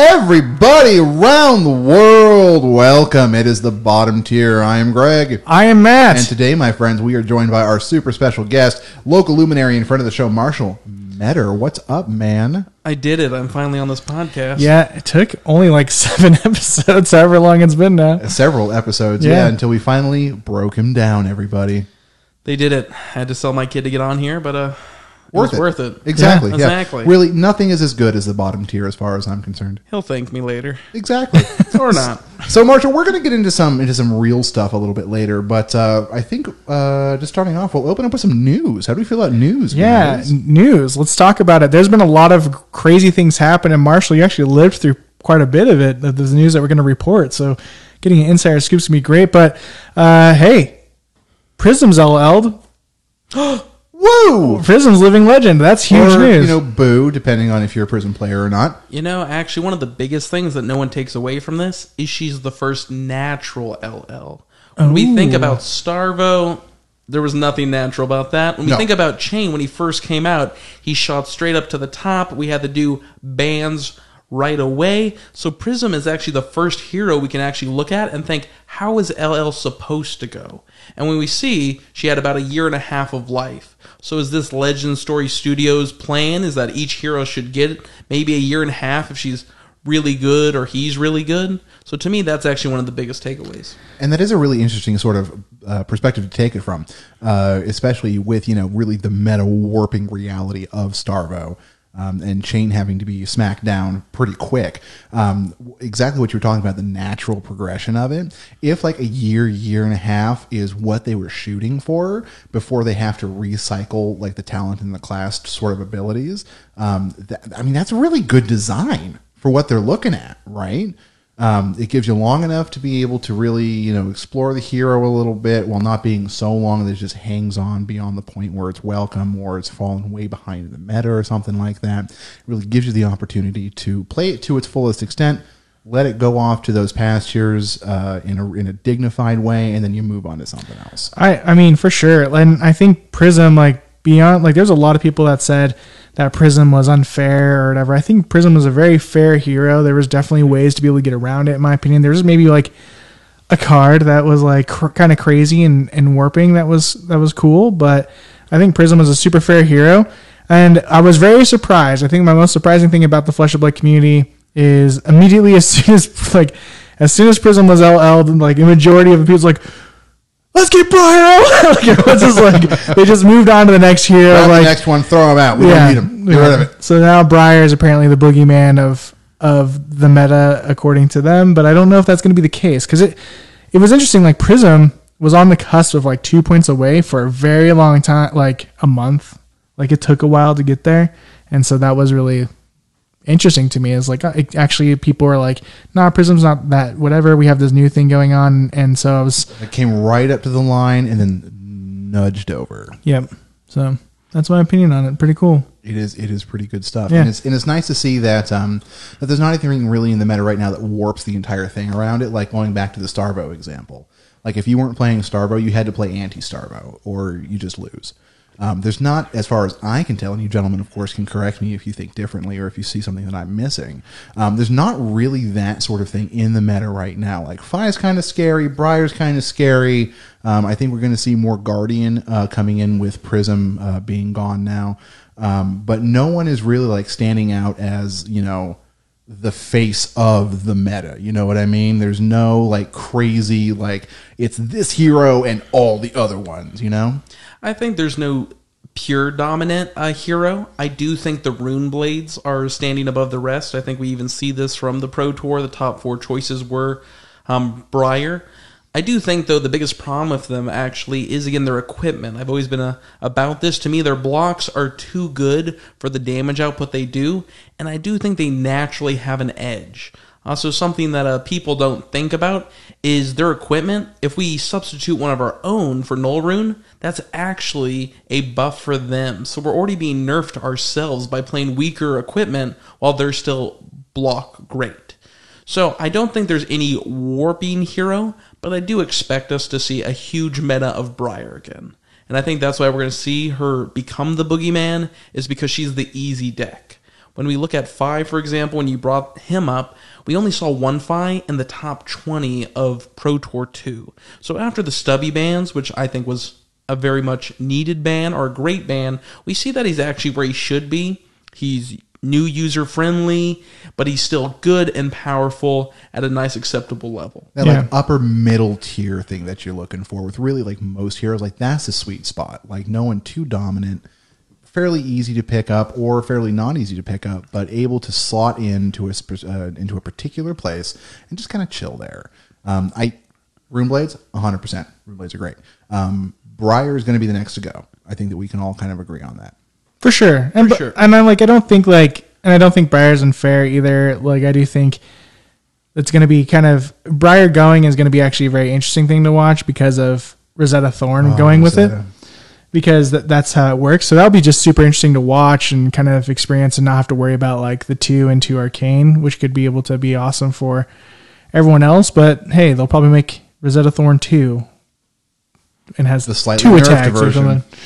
Everybody around the world, welcome. It is the bottom tier. I am Greg. I am Matt. And today, my friends, we are joined by our super special guest, local luminary in front of the show, Marshall Meador. What's up, man? I did it. I'm finally on this podcast. yeah, it took only like seven episodes, however long it's been now. Several episodes, yeah, Yeah. until we finally broke him down, everybody. They did it. I had to sell my kid to get on here, but uh, it Worth was it. worth it. Exactly. Yeah, yeah. exactly. Really, nothing is as good as the bottom tier as far as I'm concerned. He'll thank me later. Exactly. Or not. So, Marshall, we're going to get into some into some real stuff a little bit later, but uh, I think uh, just starting off, we'll open up with some news. How do we feel about news? Yeah, guys? news. Let's talk about it. There's been a lot of crazy things happen, and Marshall, you actually lived through quite a bit of it. The the news that we're going to report. So, getting an insider scoop's gonna be great. But uh, hey, Prism's LL'd. Woo! Prism's living legend. That's huge or, news. you know, boo, depending on if you're a Prism player or not. You know, actually, one of the biggest things that no one takes away from this is she's the first natural LL. When we think about Starvo, there was nothing natural about that. When we No. think about Chane, when he first came out, he shot straight up to the top. We had to do bands right away. So Prism is actually the first hero we can actually look at and think, how is LL supposed to go? And when we see she had about a year and a half of life. So is this Legend Story Studios plan is that each hero should get maybe a year and a half if she's really good or he's really good? So to me that's actually one of the biggest takeaways. And that is a really interesting sort of uh, perspective to take it from, uh, especially with, you know, really the meta warping reality of Starvo. Um, and Chane having to be smacked down pretty quick. Um, exactly what you were talking about, the natural progression of it. If like a year, year and a half is what they were shooting for before they have to recycle like the talent and the class sort of abilities, um, that, I mean, that's a really good design for what they're looking at, right? Um, it gives you long enough to be able to really, you know, explore the hero a little bit while not being so long that it just hangs on beyond the point where it's welcome or it's fallen way behind the meta or something like that. It really gives you the opportunity to play it to its fullest extent, let it go off to those pastures uh, in a in a dignified way, and then you move on to something else. I I mean for sure, and I think Prism like beyond like there's a lot of people that said that Prism was unfair or whatever. I think Prism was a very fair hero. There was definitely ways to be able to get around it. In my opinion, there was maybe like a card that was like cr- kind of crazy and, and warping that was that was cool, but I think Prism was a super fair hero, and I was very surprised. I think my most surprising thing about the Flesh and Blood community is immediately as soon as like as soon as Prism was LL'd, like a majority of the people's like let's get Briar out. like, it just like they just moved on to the next hero. Grab like the next one, throw him out. We don't need him. Get rid of it. So now Briar is apparently the boogeyman of of the meta according to them, but I don't know if that's going to be the case because it it was interesting. Like Prism was on the cusp of like two points away for a very long time, like a month. Like it took a while to get there, and so that was really interesting to me. Is like it, actually people were like, "Nah, Prism's not that. Whatever. We have this new thing going on," and so I was It came right up to the line and then nudged over. Yep. So that's my opinion on it. Pretty cool. It is it is pretty good stuff, Yeah. and it's and it's nice to see that um that there's not anything really in the meta right now that warps the entire thing around it. Like going back to the Starvo example, like if you weren't playing Starvo, you had to play anti Starvo, or you just lose. Um, there's not, as far as I can tell, and you gentlemen, of course, can correct me if you think differently or if you see something that I'm missing. Um, there's not really that sort of thing in the meta right now. Like Fai's kind of scary, Briar's kind of scary. Um, I think we're going to see more Guardian uh, coming in with Prism uh, being gone now. Um, but no one is really like standing out as you know the face of the meta. You know what I mean? There's no like crazy like it's this hero and all the other ones. You know? I think there's no pure dominant uh, hero. I do think the rune blades are standing above the rest. I think we even see this from the Pro Tour. The top four choices were um, Briar. I do think though the biggest problem with them actually is again their equipment. I've always been a, about this. To me, their blocks are too good for the damage output they do, and I do think they naturally have an edge. Also, something that uh, people don't think about is their equipment. If we substitute one of our own for Null Rune, that's actually a buff for them. So we're already being nerfed ourselves by playing weaker equipment while they're still block great. So I don't think there's any warping hero, but I do expect us to see a huge meta of Briar again. And I think that's why we're going to see her become the boogeyman, is because she's the easy deck. When we look at Fai, for example, when you brought him up, we only saw one Fai in the top 20 of Pro Tour 2. So after the stubby bans, which I think was a very much needed ban or a great ban, we see that he's actually where he should be. He's new user friendly, but he's still good and powerful at a nice acceptable level. that Yeah. like upper middle tier thing that you're looking for with really like most heroes like that's the sweet spot like no one too dominant fairly easy to pick up or fairly not easy to pick up but able to slot into a uh, into a particular place and just kind of chill there um, i rune blades 100% Room blades are great um, briar is going to be the next to go i think that we can all kind of agree on that For sure. And For sure. and I'm like I don't think like and I don't think Briar's unfair either. Like I do think it's going to be kind of Briar going is going to be actually a very interesting thing to watch because of Rosetta Thorn going with it Rosetta. Because that, that's how it works. So that'll be just super interesting to watch and kind of experience and not have to worry about like the two and two arcane, which could be able to be awesome for everyone else. But hey, they'll probably make Rosetta Thorn two and has The slightly two attacks or version. something.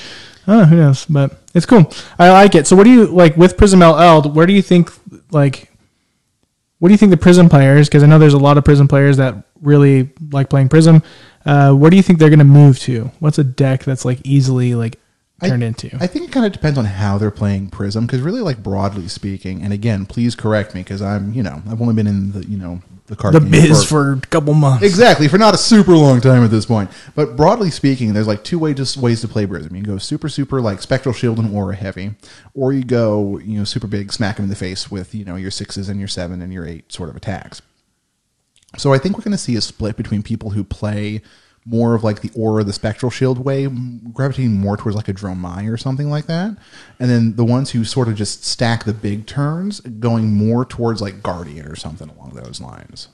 Oh, who knows? But it's cool. I like it. So, what do you like with Prism LL? Where do you think like? What do you think the Prism players? Because I know there's a lot of Prism players that really like playing Prism. Uh, where do you think they're going to move to? What's a deck that's like easily like turned I, into? I think it kind of depends on how they're playing Prism, because really, like broadly speaking, and again, please correct me, because I'm, you know, I've only been in the, you know, the card the game biz for a couple months. exactly for not a super long time at this point. But broadly speaking, there's like two ways just ways to play Prism. You can go super super like Spectral Shield and Aura heavy, or you go you know super big, smack them in the face with you know your sixes and your seven and your eight sort of attacks. So I think we're going to see a split between people who play more of like the aura, the spectral shield way, gravitating more towards like a Dromai or something like that, and then the ones who sort of just stack the big turns, going more towards like Guardian or something along those lines.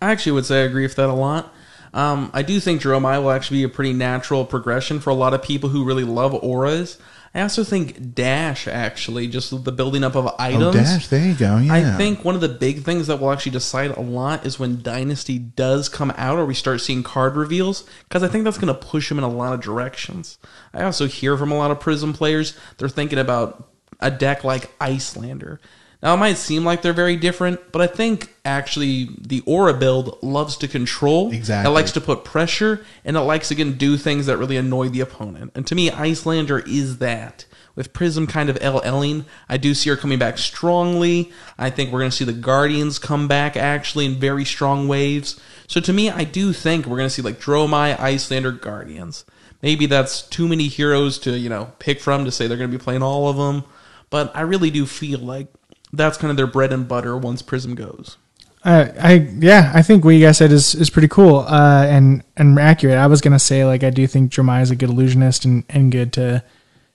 I actually would say I agree with that a lot. Um, I do think Dromai will actually be a pretty natural progression for a lot of people who really love auras. I also think Dash, actually, just the building up of oh, items. Oh, Dash, there you go. Yeah, I think one of the big things that will actually decide a lot is when Dynasty does come out or we start seeing card reveals, because I think that's going to push them in a lot of directions. I also hear from a lot of Prism players, they're thinking about a deck like Iyslander. Now, it might seem like they're very different, but I think actually the Aura build loves to control. Exactly. It likes to put pressure, and it likes, again, do things that really annoy the opponent. And to me, Iyslander is that. With Prism kind of LLing, I do see her coming back strongly. I think we're going to see the Guardians come back actually in very strong waves. So to me, I do think we're going to see like Dromai, Iyslander, Guardians. Maybe that's too many heroes to, you know, pick from to say they're going to be playing all of them. But I really do feel like that's kind of their bread and butter once Prism goes. I, I yeah, I think what you guys said is, is pretty cool uh, and and accurate. I was gonna say like I do think Jeremiah is a good illusionist and, and good to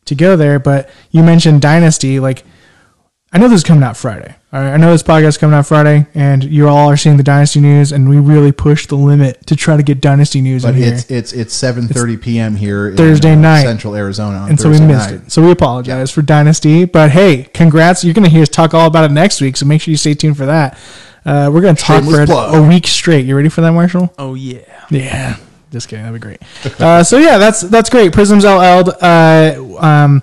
to go there, but you mentioned Dynasty. Like I know this is coming out Friday. All right, I know this podcast is coming out Friday, and you all are seeing the Dynasty news, and we really pushed the limit to try to get Dynasty news But in here. it's it's it's seven thirty p.m. here in, Thursday uh, night. Central Arizona, on and so we missed night. it. So we apologize for Dynasty. But hey, congrats! You're going to hear us talk all about it next week. So make sure you stay tuned for that. Uh, we're going to talk Shameless for a, plug. a week straight. You ready for that, Marshall? Oh, yeah. Yeah, just kidding. That'd be great. uh, so yeah, that's that's great. Prisms LL. Uh, um,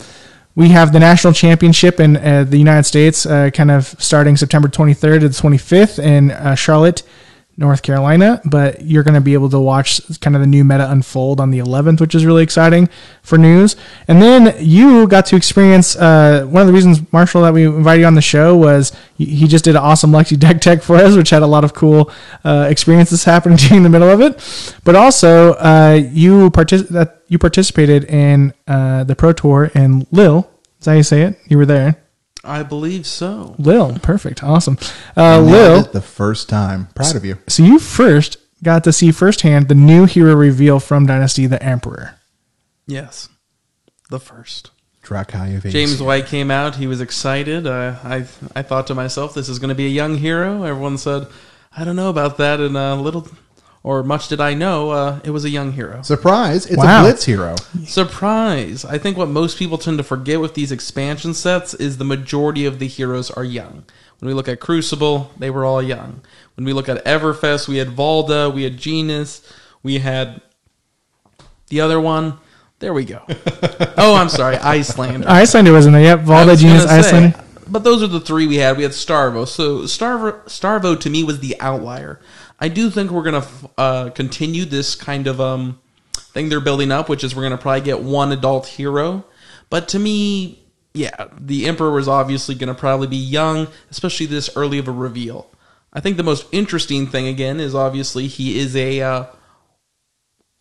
we have the national championship in uh, the United States, uh, kind of starting September 23rd to the 25th in uh, Charlotte, North Carolina. But you're going to be able to watch kind of the new meta unfold on the 11th, which is really exciting for news. And then you got to experience uh, one of the reasons, Marshall, that we invited you on the show was he- just did an awesome Lexi deck tech for us, which had a lot of cool uh, experiences happening during the middle of it. But also, uh, you partic- that you participated in uh, the Pro Tour in Lille. Is that how you say it? You were there. I believe so. Lil, perfect, awesome. Uh, Nailed Lille, it the first time. Proud of you. so you first got to see firsthand the new hero reveal from Dynasty, the Emperor. Yes. The first. Dracai of James Ace. White came out. He was excited. Uh, I I thought to myself, this is going to be a young hero. Everyone said, I don't know about that. And uh, little or much did I know, uh, it was a young hero. Surprise! It's Wow. a Blitz hero. Surprise! I think what most people tend to forget with these expansion sets is the majority of the heroes are young. When we look at Crucible, they were all young. When we look at Everfest, we had Valda, we had Genis, we had the other one. There we go. oh, I'm sorry, Iyslander. Iyslander was in there. Yep, I Valda was Genis gonna say, Iyslander. but those are the three we had. We had Starvo. So Starvo, Starvo to me was the outlier. I do think we're gonna uh, continue this kind of um, thing they're building up, which is we're gonna probably get one adult hero. But to me, yeah, the Emperor was obviously gonna probably be young, especially this early of a reveal. I think the most interesting thing again is obviously he is a uh,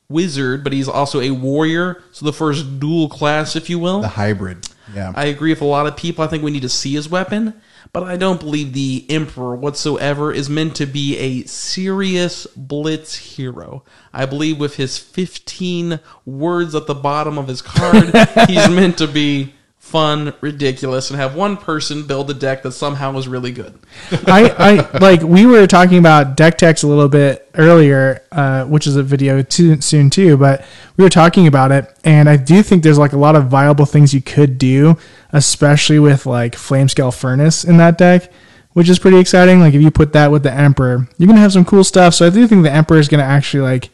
wizard, but he's also a warrior. So the first dual class, if you will. The hybrid. Yeah. I agree with a lot of people. I think we need to see his weapon, but I don't believe the Emperor whatsoever is meant to be a serious blitz hero. I believe with his 15 words at the bottom of his card, he's meant to be fun, ridiculous, and have one person build a deck that somehow is really good. I, I like we were talking about deck techs a little bit earlier, uh, which is a video too, soon too. But we were talking about it, and I do think there's like a lot of viable things you could do, especially with like flame scale furnace in that deck, which is pretty exciting. Like if you put that with the emperor, you're gonna have some cool stuff. So I do think the emperor is gonna actually like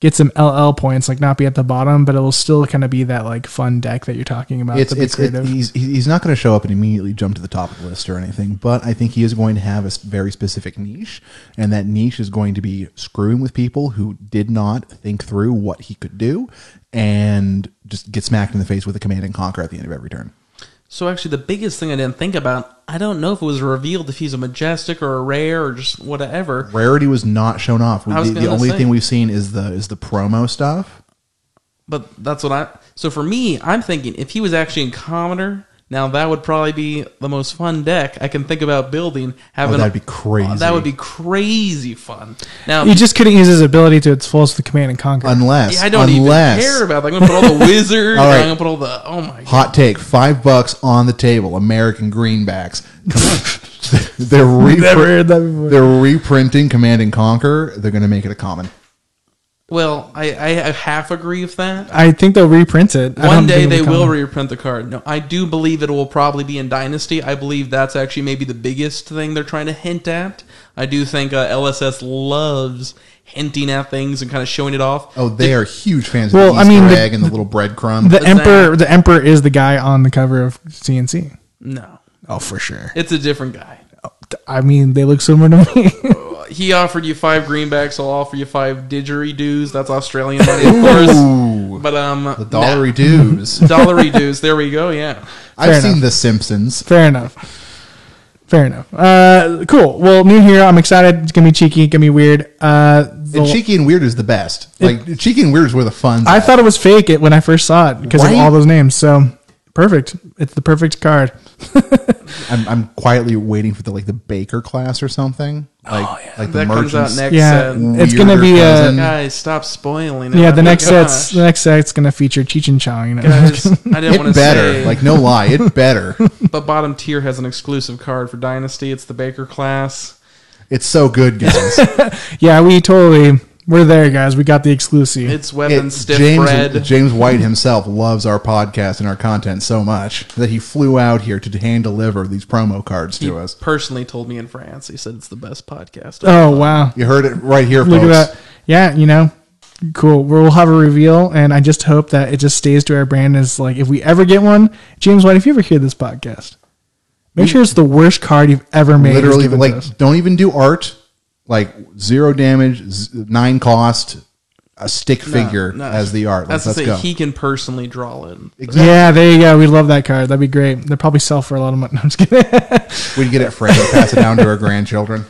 get some LL points, like not be at the bottom, but it will still kind of be that like fun deck that you're talking about. it's it's it, creative. he's he's not going to show up and immediately jump to the top of the list or anything, but I think he is going to have a very specific niche, and that niche is going to be screwing with people who did not think through what he could do, and just get smacked in the face with a command and conquer at the end of every turn. So actually, the biggest thing I didn't think about, I don't know if it was revealed if he's a majestic or a rare or just whatever. Rarity was not shown off. I was the, the gonna only say. thing we've seen is the is the promo stuff. But that's what I. So for me, I'm thinking if he was actually in Commoner, now that would probably be the most fun deck I can think about building. Having Oh, that'd be crazy. that would be crazy fun. Now, you just couldn't use his ability to its fullest with command and conquer. Unless, yeah, I don't unless, even care about. That. I'm gonna put all the wizards. All right. I'm gonna put all the. Oh my god. Hot take: five bucks on the table. American greenbacks. They're Never heard that before. they're reprinting Command and Conquer. They're going to make it a common. Well, I, I half agree with that. I think they'll reprint it. I One don't day think they it'll will come. reprint the card. No, I do believe it will probably be in Dynasty. I believe that's actually maybe the biggest thing they're trying to hint at. I do think uh, LSS loves hinting at things and kind of showing it off. Oh, they are huge fans Well, of the I Easter mean, the- egg and the little breadcrumb. The What's emperor, that? the emperor is the guy on the cover of CNC. No, Oh, for sure. it's a different guy. I mean, they look similar to me. He offered you five greenbacks. I'll offer you five didgeridoos. That's Australian money, of course. But um, the dollary dues. nah. dollary dues. There we go. Yeah. I've Fair seen. The Simpsons. Fair enough. Fair enough. Uh, cool. Well, new here. I'm excited. It's gonna be cheeky. It's Gonna be weird. Uh, And Cheeky and Weird is the best. Like Cheeky and Weird is where the fun's I at. thought it was fake it when I first saw it because Right? of all those names. So perfect. It's the perfect card. I'm, I'm quietly waiting for the like the Baker class or something. Like, like the That comes out merchants. next. Yeah, set. it's gonna be uh, a Guys, stop spoiling it. yeah. Oh The my next set's the next set's gonna feature Cheech and Chong. You know, Guys, I didn't want It to better. say, Like no lie, it better. but bottom tier has an exclusive card for Dynasty. It's the Baker class. It's so good, guys. yeah. We totally we're there, guys. We got the exclusive. It's weapon It- stiff James bread. James White himself loves our podcast and our content so much that he flew out here to hand deliver these promo cards he to us. personally told me in France. He said it's the best podcast. oh wow. You heard it right here, Look folks. at that. Yeah, you know, cool. We'll have a reveal, and I just hope that it just stays to our brand. Is like if we ever get one, James White, if you ever hear this podcast, make sure it's the worst card you've ever made. Literally, given to us. like, don't even do art. Like zero damage, z- nine cost, a stick figure No, as the art. Like, That's to let's say, go. he can personally draw it. exactly. yeah, there you go. We love that card. That'd be great. They'd probably sell for a lot of money. No, I'm just kidding. We'd get it framed, pass it down to our grandchildren.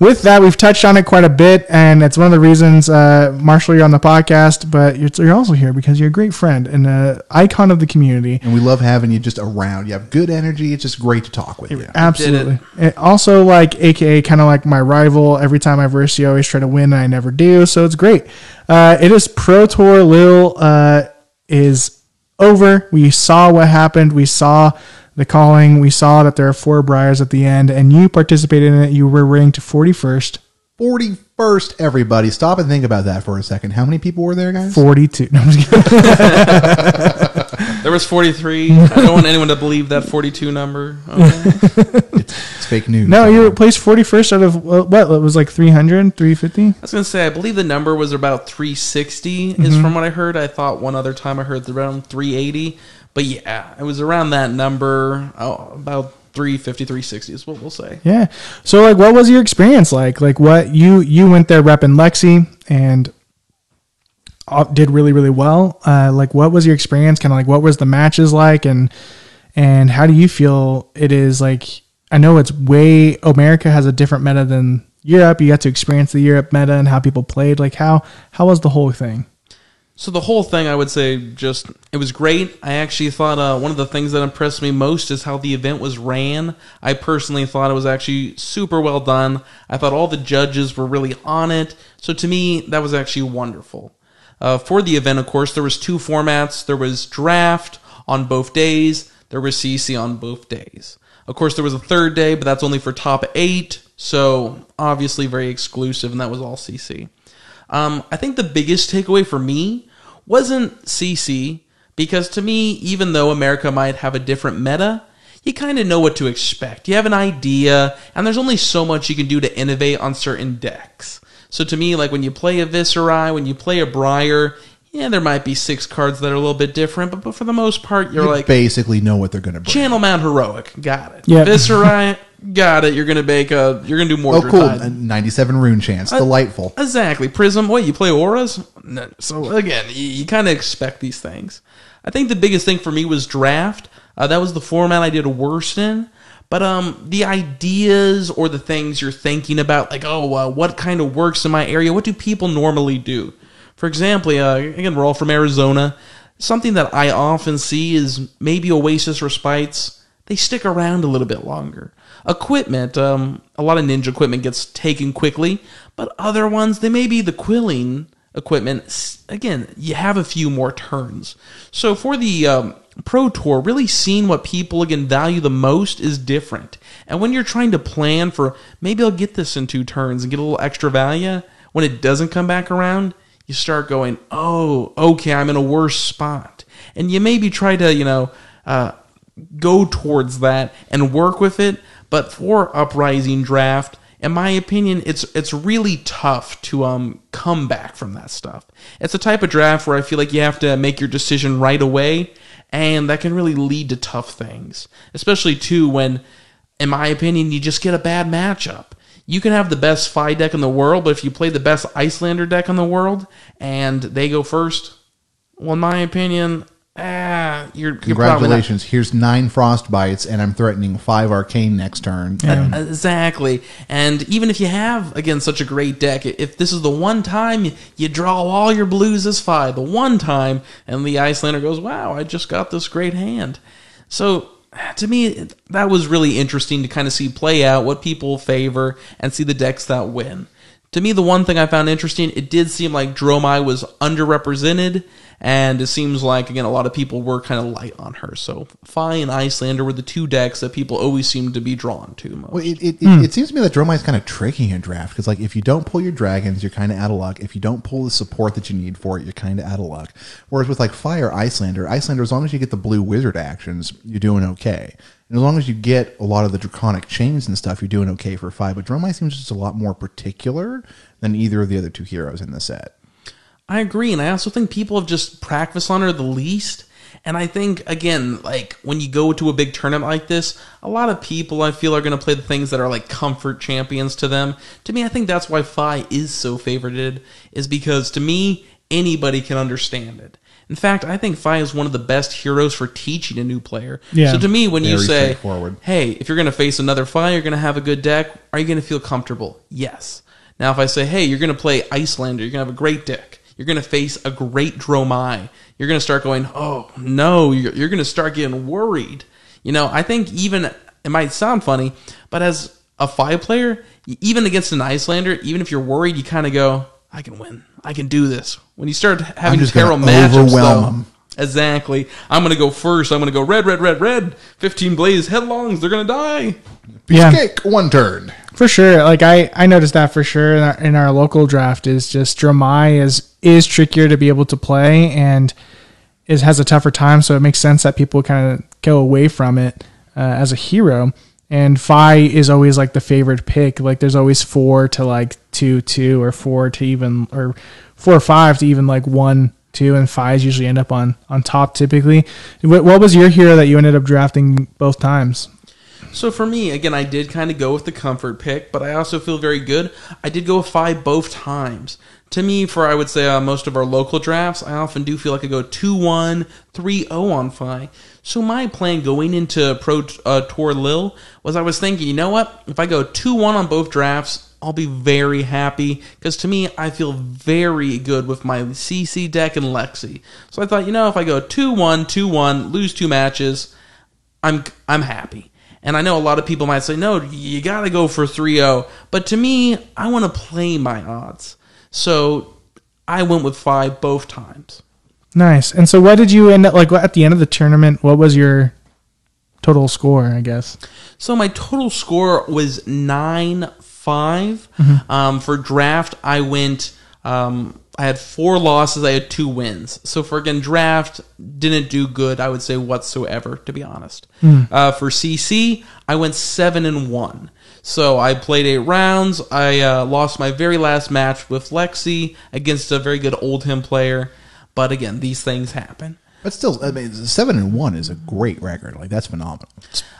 With that, we've touched on it quite a bit, and it's one of the reasons, uh, Marshall, you're on the podcast, but you're, you're also here because you're a great friend and an icon of the community. And we love having you just around. You have good energy. It's just great to talk with you. Absolutely. And also, like, AKA, kind of like my rival. Every time I verse you, I always try to win, and I never do. So it's great. Uh, it is Pro Tour Lil uh, is over. We saw what happened. We saw the calling. We saw that there are four briars at the end, and you participated in it. You were ranked 41st, 41st, everybody. Stop and think about that for a second. How many people were there, guys? 42. No, I'm just kidding. There was 43. I don't want anyone to believe that 42 number. Okay. It's fake news. No, you were placed 41st out of uh, what? It was like 300, 350? I was gonna say, I believe the number was about 360. Is from what I heard. I thought one other time I heard around 380, but yeah, it was around that number. Oh, about 350, 360 is what we'll say. Yeah. So like, what was your experience like? Like, what you you went there repping Lexi and uh, did really really well. Uh, like, what was your experience? Kind of like, what was the matches like, and and how do you feel it is like? I know it's way America has a different meta than Europe. You got to experience the Europe meta and how people played. Like, how how was the whole thing? So the whole thing, I would say, just it was great. I actually thought uh, one of the things that impressed me most is how the event was ran. I personally thought it was actually super well done. I thought all the judges were really on it. So to me, that was actually wonderful. Uh, for the event, of course, there was two formats. There was draft on both days. There was CC on both days. Of course, there was a third day, but that's only for top eight. So obviously very exclusive, and that was all CC. Um, I think the biggest takeaway for me wasn't CC because to me, even though America might have a different meta, you kind of know what to expect. You have an idea, and there's only so much you can do to innovate on certain decks. So to me, like when you play a Viserai, when you play a Briar, yeah, there might be six cards that are a little bit different, but, but for the most part, you're You like basically know what they're going to bring. Channel Mount Heroic, got it. Yeah. Viserai, got it. You're gonna make a, you're gonna do more. Oh, cool! A Ninety-seven rune chance, delightful. Exactly. Prism. What you play auras? No. So again, you, you kind of expect these things. I think the biggest thing for me was draft. Uh, that was the format I did worst in. But um, the ideas or the things you're thinking about, like oh, uh, what kind of works in my area? What do people normally do? For example, uh, again, we're all from Arizona. Something that I often see is maybe Oasis Respites. They stick around a little bit longer. Equipment, um, a lot of ninja equipment gets taken quickly, but other ones, they may be the quilling equipment. Again, you have a few more turns. So for the um, Pro Tour, really seeing what people again value the most is different. And when you're trying to plan for maybe I'll get this in two turns and get a little extra value, when it doesn't come back around, you start going, oh, okay, I'm in a worse spot. And you maybe try to, you know, uh, go towards that and work with it. But for uprising draft, in my opinion, it's it's really tough to um come back from that stuff. It's a type of draft where I feel like you have to make your decision right away, and that can really lead to tough things. Especially too when, in my opinion, you just get a bad matchup. You can have the best Fai deck in the world, but if you play the best Iyslander deck in the world and they go first, well, in my opinion, ah, you're, you're Congratulations! Here's nine frost bites, and I'm threatening five arcane next turn. And Exactly. And even if you have, again, such a great deck, if this is the one time you draw all your blues as five, the one time, and the Iyslander goes, wow, I just got this great hand. So, to me, that was really interesting to kind of see play out what people favor and see the decks that win. To me, the one thing I found interesting, it did seem like Dromai was underrepresented, and it seems like, again, a lot of people were kind of light on her. So, Fai and Iyslander were the two decks that people always seem to be drawn to most. Well, it, it, it, hmm. it seems to me that Dromai is kind of tricky in draft because, like, if you don't pull your dragons, you're kind of out of luck. If you don't pull the support that you need for it, you're kind of out of luck. Whereas with like Fire Iyslander, Iyslander, as long as you get the blue wizard actions, you're doing okay. And as long as you get a lot of the draconic chains and stuff, you're doing okay for Fai. But Dromai seems just a lot more particular than either of the other two heroes in the set. I agree, and I also think people have just practiced on her the least. And I think again, like when you go to a big tournament like this, a lot of people I feel are going to play the things that are like comfort champions to them. To me, I think that's why Fai is so favorited, is because to me anybody can understand it. In fact, I think Fai is one of the best heroes for teaching a new player. Yeah. So to me, when you say, "Hey, if you're going to face another Fai, you're going to have a good deck," are you going to feel comfortable? Yes. Now, if I say, "Hey, you're going to play Iyslander, you're going to have a great deck," you're going to face a great Dromai. You're going to start going, "Oh no!" You're, you're going to start getting worried. You know, I think even it might sound funny, but as a Fai player, even against an Iyslander, even if you're worried, you kind of go, "I can win. I can do this." When you start having just gonna terrible matchups, overwhelm though, 'em. Exactly. I'm going to go first. I'm going to go red, red, red, red. 15 blaze headlongs. They're going to die. Piece Yeah. of cake, one turn. For sure, like I, I noticed that for sure in our, in our local draft is just Dramai is is trickier to be able to play and it has a tougher time, so it makes sense that people kind of go away from it uh, as a hero. And Fai is always like the favorite pick. Like there's always four to like two two or four to even or four or five to even like one two, and fives usually end up on on top typically. What, what was your hero that you ended up drafting both times? So for me, again, I did kind of go with the comfort pick, but I also feel very good. I did go with Fai both times. To me, for I would say uh, most of our local drafts, I often do feel like I go 2 1, 3 0 on Fai. So my plan going into Pro uh, Tour Lille was I was thinking, you know what? If I go 2 1 on both drafts, I'll be very happy because to me, I feel very good with my CC deck and Lexi. So I thought, you know, if I go 2 1, 2 1, lose two matches, I'm I'm happy. And I know a lot of people might say, no, you got to go for 3 0. But to me, I want to play my odds. So I went with Fai both times. Nice. And so, what did you end up like at the end of the tournament? What was your total score? I guess. So my total score was nine 5 Um, for draft, I went. Um, I had four losses. I had two wins. So for again draft, didn't do good. I would say whatsoever, to be honest. Uh, for CC, I went seven and one. So I played eight rounds. I uh, lost my very last match with Lexi against a very good Oldhim player. But again, these things happen. But still, I mean, seven and one is a great record. Like that's phenomenal.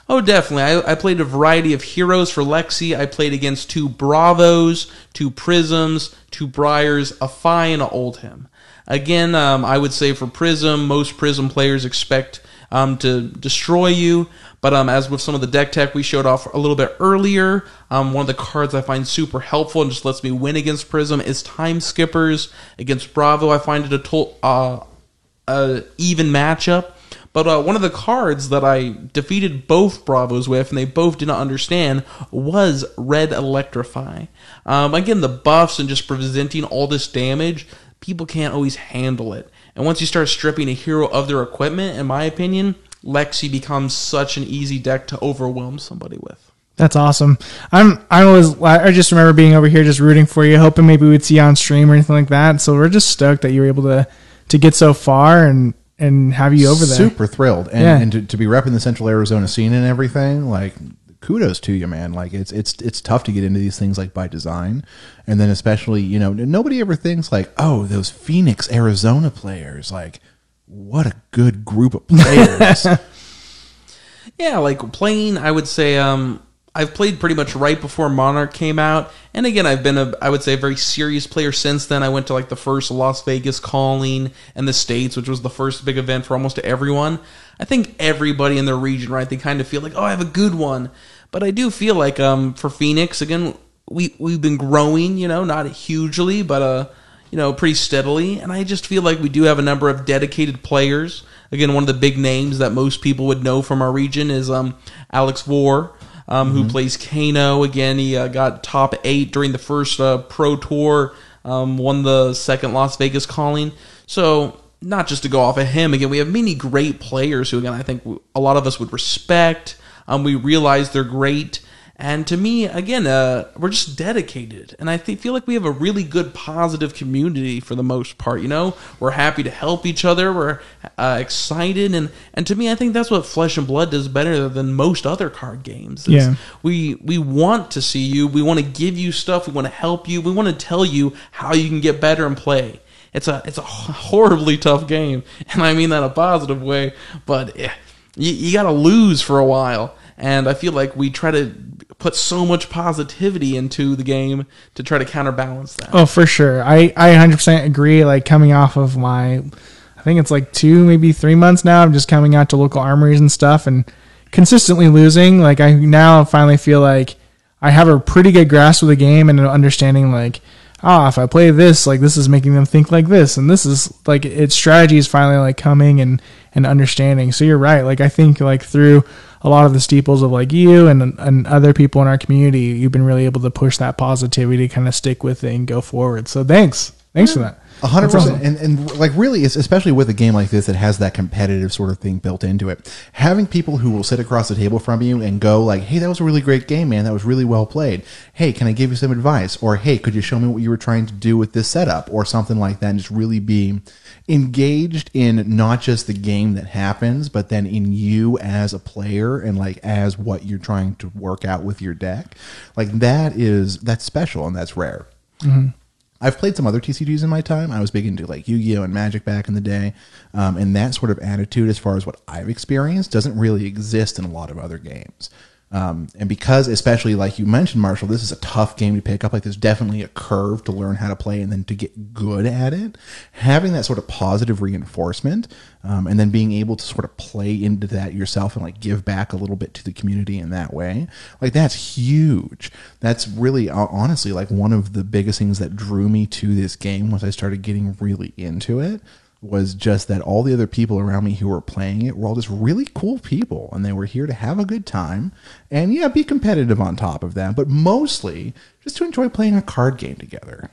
Oh, definitely. I, I played a variety of heroes for Lexi. I played against two Bravos, two Prisms, two Briars, a Fai, and an Oldhim. Again, um, I would say for Prism, most Prism players expect um, to destroy you. But um, as with some of the deck tech we showed off a little bit earlier, um, one of the cards I find super helpful and just lets me win against Prism is Time Skippers. Against Bravo, I find it a to- uh, a even matchup. But uh, one of the cards that I defeated both Bravos with, and they both did not understand, was Red Electrify. Um, again, the buffs and just presenting all this damage, people can't always handle it. And once you start stripping a hero of their equipment, in my opinion, Lexi becomes such an easy deck to overwhelm somebody with. That's awesome. I'm I was I just remember being over here just rooting for you, hoping maybe we'd see you on stream or anything like that. So we're just stoked that you were able to to get so far and and have you over there. Super thrilled, and, Yeah. and to, to be repping the Central Arizona scene and everything. Like, kudos to you, man. Like, it's it's it's tough to get into these things like by design, and then especially you know nobody ever thinks like, oh, those Phoenix, Arizona players. Like, what a good group of players. Yeah, like playing, I would say um, I've played pretty much right before Monarch came out, and again, I've been a I would say a very serious player since then. I went to like the first Las Vegas calling and the states, which was the first big event for almost everyone. I think everybody in the region, right? They kind of feel like, oh, I have a good one, but I do feel like um, for Phoenix, again, we we've been growing, you know, not hugely, but uh, you know, pretty steadily. And I just feel like we do have a number of dedicated players. Again, one of the big names that most people would know from our region is um, Alex War, um, who plays Kano. Again, he uh, got top eight during the first uh, pro tour, um, won the second Las Vegas calling. So, not just to go off of him, again, we have many great players who, again, I think a lot of us would respect. Um, we realize they're great. And to me, again, uh, we're just dedicated, and I th- feel like we have a really good, positive community for the most part. You know, we're happy to help each other. We're uh, excited, and and to me, I think that's what Flesh and Blood does better than most other card games. Yeah. we we want to see you. We want to give you stuff. We want to help you. We want to tell you how you can get better and play. It's a it's a horribly tough game, and I mean that in a positive way. But eh, you, you got to lose for a while, and I feel like we try to put so much positivity into the game to try to counterbalance that. Oh, for sure. I, I 100% agree. Like coming off of my, I think it's like two, maybe three months now. I'm just coming out to local armories and stuff and consistently losing. Like I now finally feel like I have a pretty good grasp of the game and an understanding like, ah, if I play this, like this is making them think like this. And this is like its strategy is finally like coming and, and understanding. So you're right. Like I think like through a lot of the steeples of like you and and other people in our community, you've been really able to push that positivity, kind of stick with it and go forward. So thanks, thanks for that. Hundred percent, and and like really, it's especially with a game like this that has that competitive sort of thing built into it. Having people who will sit across the table from you and go like, "Hey, that was a really great game, man. That was really well played. Hey, can I give you some advice?" Or, "Hey, could you show me what you were trying to do with this setup?" Or something like that, and just really be engaged in not just the game that happens, but then in you as a player and like as what you're trying to work out with your deck. Like that is that's special and that's rare. Mm-hmm. I've played some other TCGs in my time. I was big into like Yu-Gi-Oh and Magic back in the day, um, and that sort of attitude, as far as what I've experienced, doesn't really exist in a lot of other games. Um, and because, especially like you mentioned, Marshall, this is a tough game to pick up. Like, there's definitely a curve to learn how to play and then to get good at it. Having that sort of positive reinforcement, um, and then being able to sort of play into that yourself and like give back a little bit to the community in that way, like that's huge. That's really, honestly, like one of the biggest things that drew me to this game once I started getting really into it was just that all the other people around me who were playing it were all just really cool people and they were here to have a good time and yeah be competitive on top of that but mostly just to enjoy playing a card game together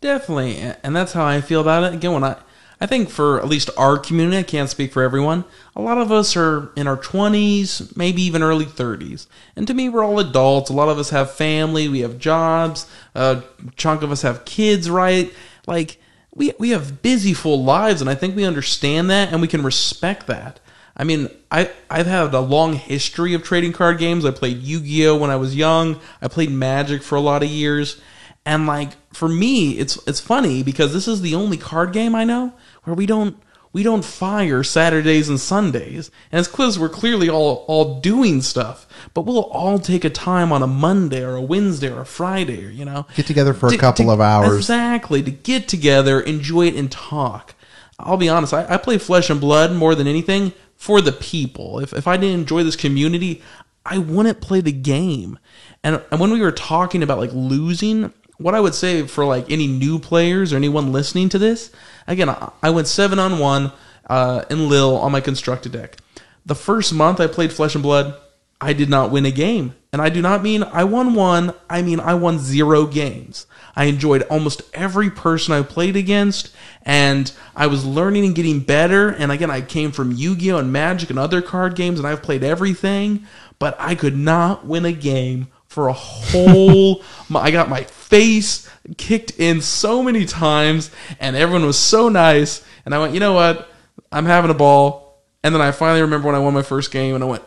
Definitely, and that's how I feel about it. Again, when I, I think for at least our community, I can't speak for everyone. A lot of us are in our twenties, maybe even early thirties, and to me, we're all adults. A lot of us have family, we have jobs. A chunk of us have kids, right? Like we we have busy, full lives, and I think we understand that, and we can respect that. I mean, I I've had a long history of trading card games. I played Yu-Gi-Oh when I was young. I played Magic for a lot of years. And like for me, it's it's funny because this is the only card game I know where we don't we don't fire Saturdays and Sundays. And it's because we're clearly all all doing stuff, but we'll all take a time on a Monday or a Wednesday or a Friday, or you know, get together for a couple to- of hours Exactly to get together, enjoy it, and talk. I'll be honest, I, I play Flesh and Blood more than anything for the people. If if I didn't enjoy this community, I wouldn't play the game. And and when we were talking about like losing, what I would say for like any new players or anyone listening to this, again, I, went seven on one uh, in Lille on my constructed deck. The first month I played Flesh and Blood, I did not win a game. And I do not mean I won one, I mean I won zero games. I enjoyed almost every person I played against, and I was learning and getting better. And again, I came from Yu Gi Oh! and Magic and other card games, and I've played everything, but I could not win a game for a whole. I got my face kicked in so many times, and everyone was so nice. And I went, you know what? I'm having a ball. And then I finally remember when I won my first game, and I went,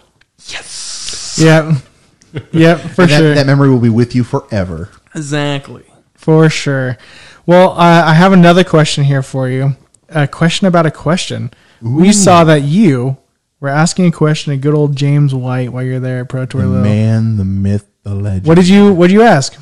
yes, Yeah. Yep, for that, sure. that memory will be with you forever exactly. For sure. Well, uh, I have another question here for you. A question about a question. We saw that you were asking a question to good old James White while you're there at Pro Tour the Lille. man the myth the legend What did you What did you ask?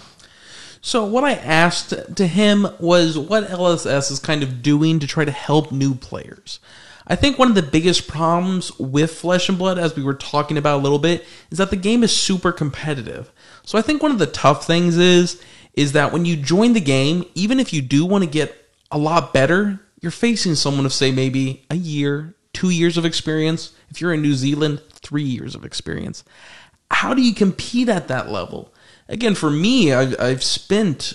So what I asked to him was what LSS is kind of doing to try to help new players. I think one of the biggest problems with Flesh and Blood, as we were talking about a little bit, is that the game is super competitive. So I think one of the tough things is is that when you join the game, even if you do want to get a lot better, you're facing someone of say maybe a year, two years of experience. If you're in New Zealand, three years of experience. How do you compete at that level? Again, for me, I've, I've spent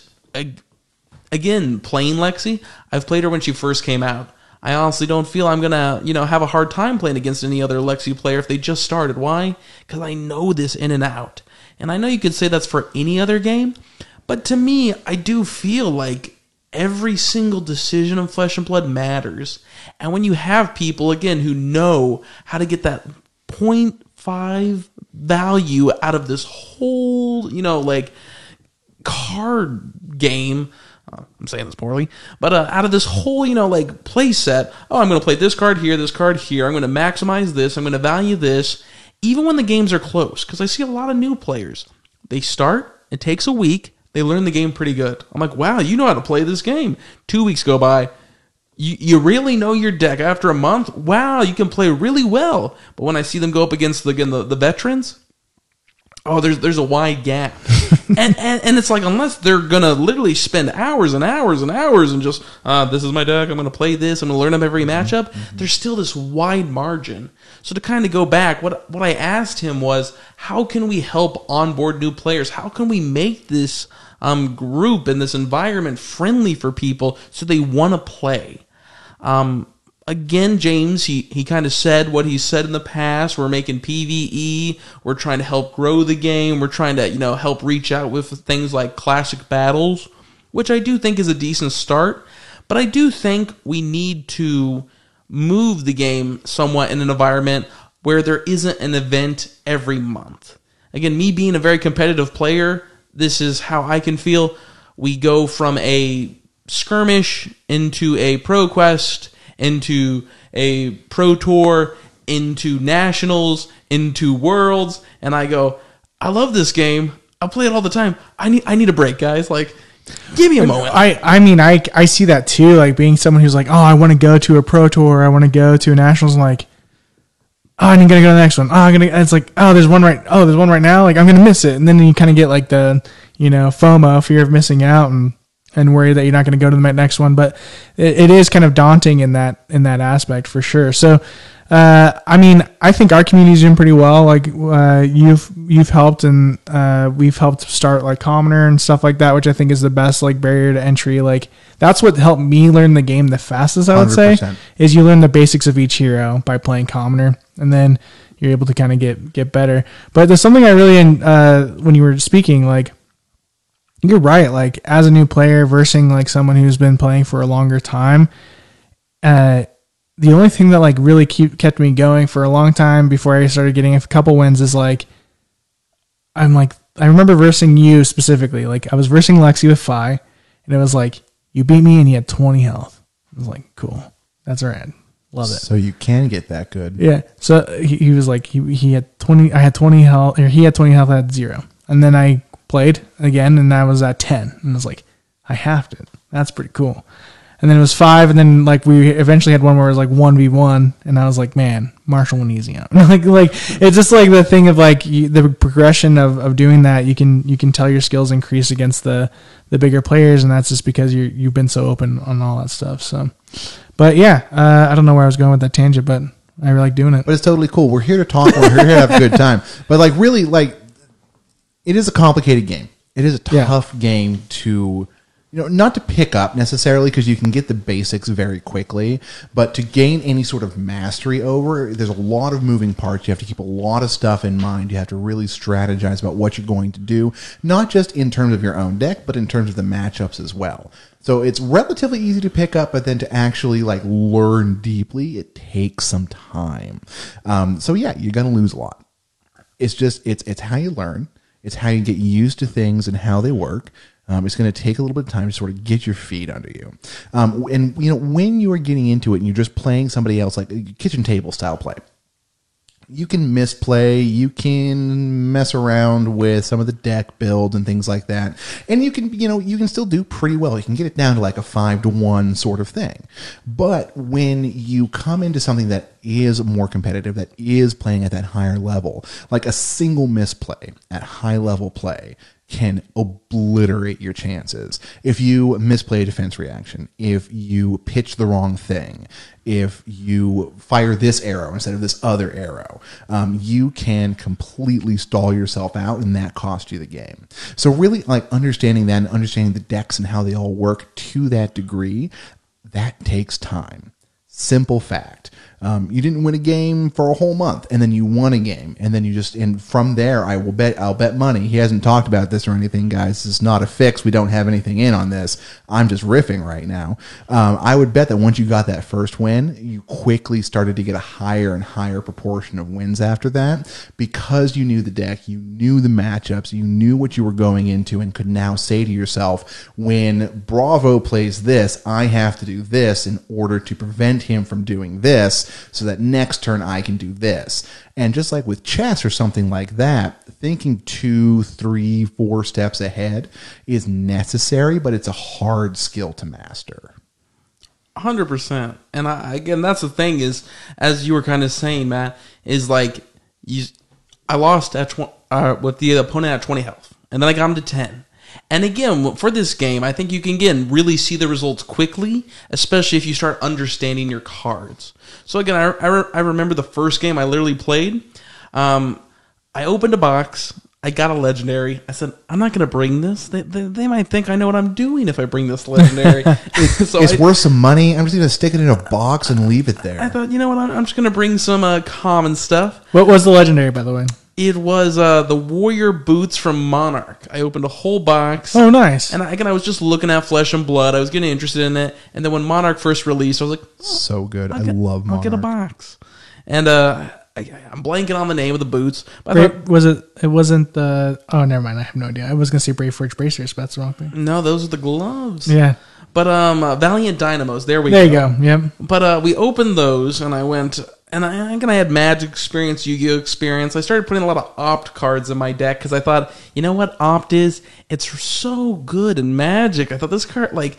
again playing Lexi. I've played her when she first came out. I honestly don't feel I'm gonna, you know, have a hard time playing against any other Lexi player if they just started. Why? Because I know this in and out, and I know you could say that's for any other game, but to me, I do feel like every single decision of Flesh and Blood matters. And when you have people again who know how to get that 0.5 value out of this whole, you know, like card game. Uh, I'm saying this poorly, but uh, out of this whole, you know, like play set. Oh, I'm going to play this card here, this card here. I'm going to maximize this. I'm going to value this, even when the games are close. Because I see a lot of new players. They start. It takes a week. They learn the game pretty good. I'm like, wow, you know how to play this game. Two weeks go by. You, you really know your deck. After a month. Wow, you can play really well. But when I see them go up against the, again the, the veterans, oh there's there's a wide gap. And, and and it's like unless they're gonna literally spend hours and hours and hours and just uh, this is my deck i'm gonna play this i'm gonna learn up every matchup there's still this wide margin. So to kind of go back what what i asked him was how can we help onboard new players? How can we make this um, group and this environment friendly for people so they want to play um, again, James, he, he kind of said what he said in the past. We're making PVE. We're trying to help grow the game. We're trying to, you know, help reach out with things like classic battles, which I do think is a decent start. But I do think we need to move the game somewhat in an environment where there isn't an event every month. Again, me being a very competitive player, this is how I can feel. We go from a skirmish into a pro quest into a pro tour into nationals into worlds and i go I love this game. I play it all the time. I need I need a break, guys. Like, give me a moment. I, I mean, I, I see that too. Like being someone who's like, oh, I want to go to a pro tour. I want to go to a nationals. And like, oh, I'm gonna go to the next one. Oh, I'm gonna. It's like, oh, there's one right. Oh, there's one right now. Like I'm gonna miss it. And then you kind of get like the, you know, FOMO, fear of missing out, and and worry that you're not going to go to the next one. But it, it is kind of daunting in that in that aspect for sure. So. Uh, I mean, I think our community's doing pretty well. Like, uh, you've you've helped, and uh, we've helped start like Commoner and stuff like that, which I think is the best like barrier to entry. Like, that's what helped me learn the game the fastest. I would say 100%. is you learn the basics of each hero by playing Commoner, and then you're able to kind of get get better. But there's something I really uh, when you were speaking, like you're right. Like as a new player versus like someone who's been playing for a longer time, uh, the only thing that like really keep kept me going for a long time before I started getting a couple wins is like I'm like I remember versing you specifically. Like I was versing Lexi with Fai, and it was like you beat me and you had 20 health. I was like, cool, that's rad, love it. So you can get that good. Yeah. So he, he was like he he had twenty. I had twenty health. Or he had twenty health. I had zero. And then I played again, and I was at ten. And I was like, I halved it. That's pretty cool. And then it was five, and then like we eventually had one where it was like one v one, and I was like, man, Marshall went easy on. like like it's just like the thing of like you, the progression of, of doing that. You can you can tell your skills increase against the the bigger players, and that's just because you you've been so open on all that stuff. So, but yeah, uh, I don't know where I was going with that tangent, but I really like doing it. But it's totally cool. We're here to talk. We're here to have a good time. But like, really, like, it is a complicated game. It is a Yeah. tough game to, you know, not to pick up necessarily because you can get the basics very quickly, but to gain any sort of mastery over, there's a lot of moving parts. You have to keep a lot of stuff in mind. You have to really strategize about what you're going to do, not just in terms of your own deck, but in terms of the matchups as well. So it's relatively easy to pick up, but then to actually like learn deeply, it takes some time. Um, so yeah, you're gonna lose a lot it's just it's it's how you learn it's how you get used to things and how they work. Um, it's going to take a little bit of time to sort of get your feet under you. Um, and you know when you are getting into it and you're just playing somebody else like kitchen table style play you can misplay, you can mess around with some of the deck build and things like that. And you can, you know, you can still do pretty well. You can get it down to like a five to one sort of thing. But when you come into something that is more competitive, that is playing at that higher level, like a single misplay at high level play can obliterate your chances. If you misplay a defense reaction, if you pitch the wrong thing, if you fire this arrow instead of this other arrow, um, you can completely stall yourself out, and that cost you the game. So really, like understanding that and understanding the decks and how they all work to that degree, that takes time. Simple fact. Um, you didn't win a game for a whole month, and then you won a game, and then you just and from there, I will bet I'll bet money. He hasn't talked about this or anything, guys. This is not a fix. We don't have anything in on this. I'm just riffing right now. Um, I would bet that once you got that first win, you quickly started to get a higher and higher proportion of wins after that because you knew the deck, you knew the matchups, you knew what you were going into, and could now say to yourself, when Bravo plays this, I have to do this in order to prevent him from doing this so that next turn I can do this. And just like with chess or something like that, thinking two, three, four steps ahead is necessary, but it's a hard skill to master. Hundred percent, and I, again, that's the thing is, as you were kind of saying, Matt, is like you, I lost at tw- uh, with the opponent at twenty health, and then I got him to ten. And again, for this game, I think you can again really see the results quickly, especially if you start understanding your cards. So again, I I, re- I remember the first game I literally played. Um, I opened a box. I got a legendary. I said, I'm not going to bring this. They, they, they might think I know what I'm doing if I bring this legendary. so it's I- worth some money. I'm just going to stick it in a box and leave it there. I thought, you know what? I'm, I'm just gonna bring some uh, common stuff. What was the legendary, by the way? It was uh, the warrior boots from Monarch. I opened a whole box, Oh, nice. and I, again, I was just looking at Flesh and Blood. I was getting interested in it, and then when Monarch first released, I was like, so good. I I'll get- love I'll get a box. And uh, I, I'm blanking on the name of the boots. But I Bra- thought, was it? It wasn't the. Oh, never mind. I have no idea. I was gonna say Brave Forge bracers, but that's the wrong thing. no, those are the gloves. Yeah. But um, uh, Valiant Dynamos. There we There go. There you go. Yep. But uh, we opened those, and I went, and I, I'm gonna add Magic experience, Yu-Gi-Oh experience. I started putting a lot of Opt cards in my deck because I thought, you know what Opt is? It's so good in Magic. I thought this card, like,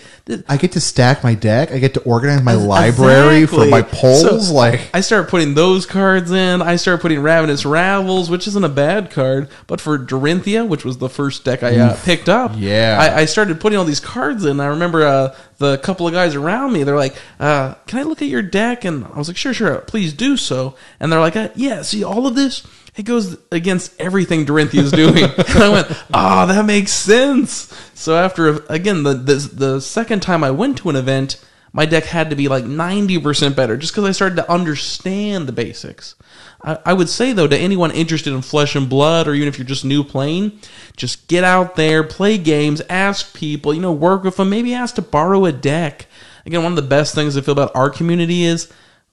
I get to stack my deck. I get to organize my library for my polls. So, like I started putting those cards in. I started putting Ravenous Rabbles, which isn't a bad card, but for Dorinthia, which was the first deck I uh, picked up, Yeah. I, I started putting all these cards in. I remember uh, the couple of guys around me. They're like, uh, "Can I look at your deck?" And I was like, "Sure, sure, please do so." And they're like, uh, "Yeah, see all of this." It goes against everything Dorinthia is doing. and I went, "Ah, that makes sense." So after again the, the the second time I went to an event, my deck had to be like 90% better just because I started to understand the basics. I, I would say, though, to anyone interested in flesh and blood, or even if you're just new playing, just get out there, play games, ask people, you know, work with them, maybe ask to borrow a deck. Again, one of the best things I feel about our community is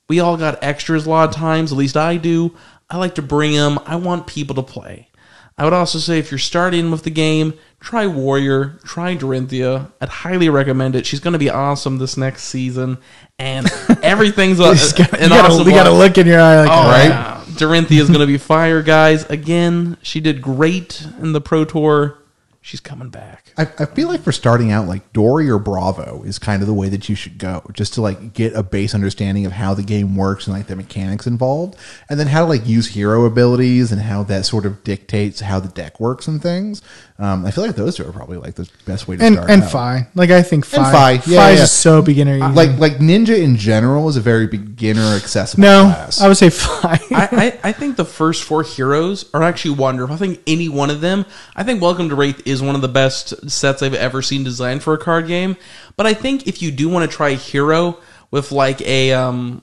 we all got extras a lot of times, at least I do. I like to bring them, I want people to play. I would also say if you're starting with the game, try Warrior, try Dorinthia. I'd highly recommend it. She's going to be awesome this next season, and everything's a, you an gotta, awesome. you gotta look in your eye like, Oh, Right? yeah. Dorinthia is going to be fire, guys. Again, she did great in the Pro Tour. She's coming back. I, I feel like for starting out, like Dory or Bravo is kind of the way that you should go, just to like get a base understanding of how the game works and like the mechanics involved, and then how to like use hero abilities and how that sort of dictates how the deck works and things. Um, I feel like those two are probably like the best way to and start. and out. Fai. Like I think Fai. And Fai, yeah, Fai yeah. is so beginner. easy. Like like Ninja in general is a very beginner accessible no, class. I would say Fai. I, I, I think the first four heroes are actually wonderful. I think any one of them. I think Welcome to Wraith is one of the best sets I've ever seen designed for a card game. But I think if you do want to try hero with like a um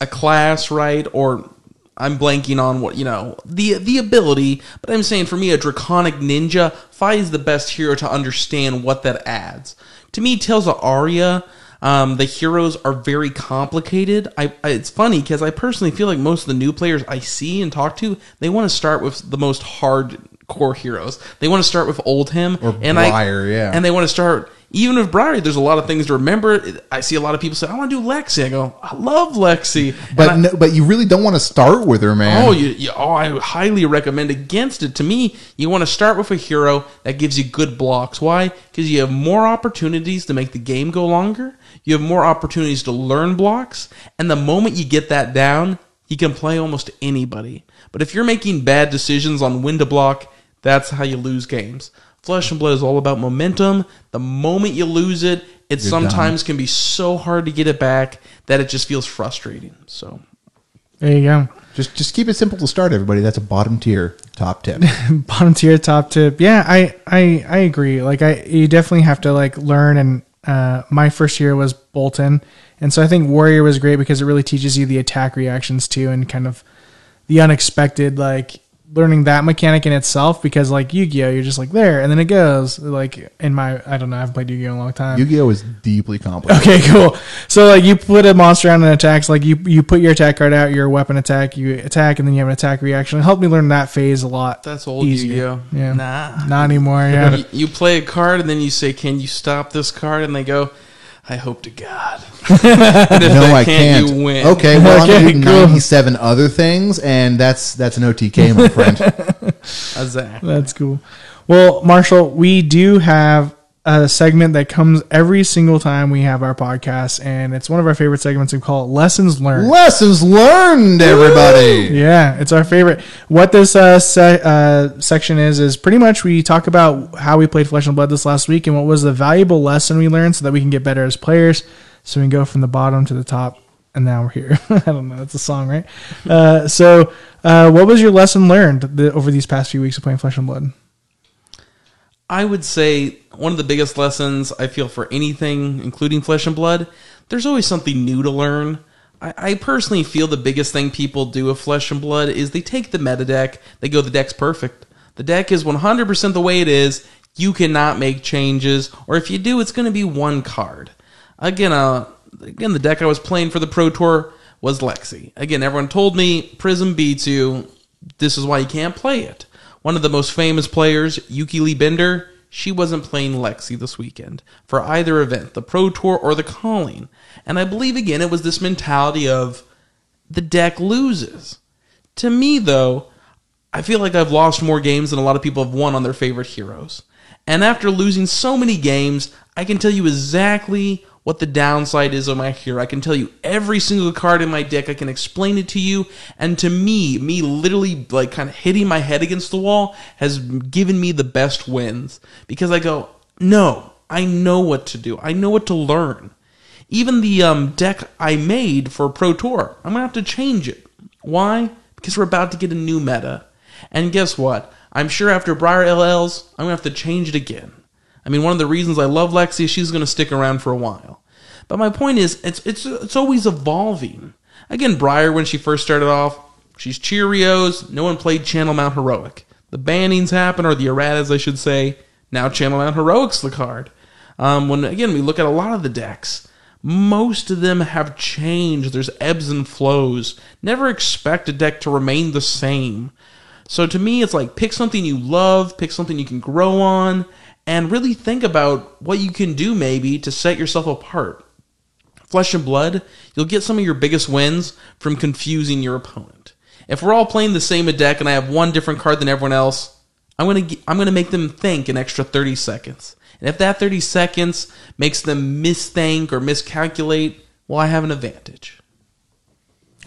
a class, right, or I'm blanking on what you know the the ability, but I'm saying for me a draconic ninja, Fai is the best hero to understand what that adds. To me, Tales of Aria, um, the heroes are very complicated. I, I it's funny because I personally feel like most of the new players I see and talk to, they want to start with the most hardcore heroes. They want to start with Oldhim Or and Briar, I, yeah. and they want to start even with Briar. There's a lot of things to remember. I see a lot of people say, "I want to do Lexi." I go, "I love Lexi," but I- no, but you really don't want to start with her, man. Oh, you, you, oh, I highly recommend against it. To me, you want to start with a hero that gives you good blocks. Why? Because you have more opportunities to make the game go longer. You have more opportunities to learn blocks, and the moment you get that down, you can play almost anybody. But if you're making bad decisions on when to block, that's how you lose games. Flesh and Blood is all about momentum. The moment you lose it, it You're sometimes can be so hard to get it back that it just feels frustrating. So there you go. Just just keep it simple to start, everybody. That's a bottom tier top tip. bottom tier top tip yeah i i i agree like i you definitely have to like learn and uh my first year was Boltyn and so i think warrior was great because it really teaches you the attack reactions too and kind of the unexpected like learning that mechanic in itself because like yu-gi-oh you're just like there and then it goes like in my i don't know i haven't played yu-gi-oh in a long time Yu-Gi-Oh is deeply complicated. Okay, cool. So like you put a monster on and attacks, like you you put your attack card out, your weapon attack, you attack, and then you have an attack reaction. It helped me learn that phase a lot. that's old easier. Yu-Gi-Oh. Yeah. Nah. Not anymore. Yeah. you, you play a card and then you say, "Can you stop this card?" And they go, "I hope to God." if No, I can't, can't. You win. Okay, well, Okay, I'm gonna do cool. 97 other things, and that's that's an OTK, my friend. exactly. That's cool. Well, Marshall, we do have a segment that comes every single time we have our podcast, and it's one of our favorite segments. We call it Lessons Learned. Lessons learned, everybody. Yeah, it's our favorite. What this uh, se- uh, section is is pretty much we talk about how we played Flesh and Blood this last week and what was the valuable lesson we learned, so that we can get better as players. So we can go from the bottom to the top, and now we're here. I don't know, it's a song, right? Uh, so, uh, what was your lesson learned the, over these past few weeks of playing Flesh and Blood? I would say one of the biggest lessons I feel for anything, including Flesh and Blood, there's always something new to learn. I, I personally feel the biggest thing people do with Flesh and Blood is they take the meta deck, they go, the deck's perfect. The deck is 100% the way it is. You cannot make changes, or if you do, it's going to be one card. Again, uh, again, the deck I was playing for the Pro Tour was Lexi. Again, everyone told me Prism beats you. This is why you can't play it. One of the most famous players, Yuki Lee Bender, she wasn't playing Lexi this weekend for either event, the Pro Tour or the Calling. And I believe again it was this mentality of the deck loses. To me, though, I feel like I've lost more games than a lot of people have won on their favorite heroes. And after losing so many games, I can tell you exactly what the downside is of my hero. I can tell you every single card in my deck. I can explain it to you. And to me, me literally like kind of hitting my head against the wall has given me the best wins because I go, no, I know what to do. I know what to learn. Even the um, deck I made for Pro Tour, I'm gonna have to change it. Why? Because we're about to get a new meta. And guess what? I'm sure after Briar LLs, I'm gonna have to change it again. I mean, one of the reasons I love Lexi is she's gonna stick around for a while. But my point is, it's it's it's always evolving. Again, Briar when she first started off, she's Cheerios. No one played Channel Mount Heroic. The bannings happen, or the erratas, I should say. Now Channel Mount Heroic's the card. Um, when again we look at a lot of the decks, most of them have changed. There's ebbs and flows. Never expect a deck to remain the same. So to me, it's like pick something you love, pick something you can grow on, and really think about what you can do maybe to set yourself apart. Flesh and Blood, you'll get some of your biggest wins from confusing your opponent. If we're all playing the same deck and I have one different card than everyone else, I'm gonna I'm gonna make them think an extra 30 seconds. And if that 30 seconds makes them misthink or miscalculate, well, I have an advantage.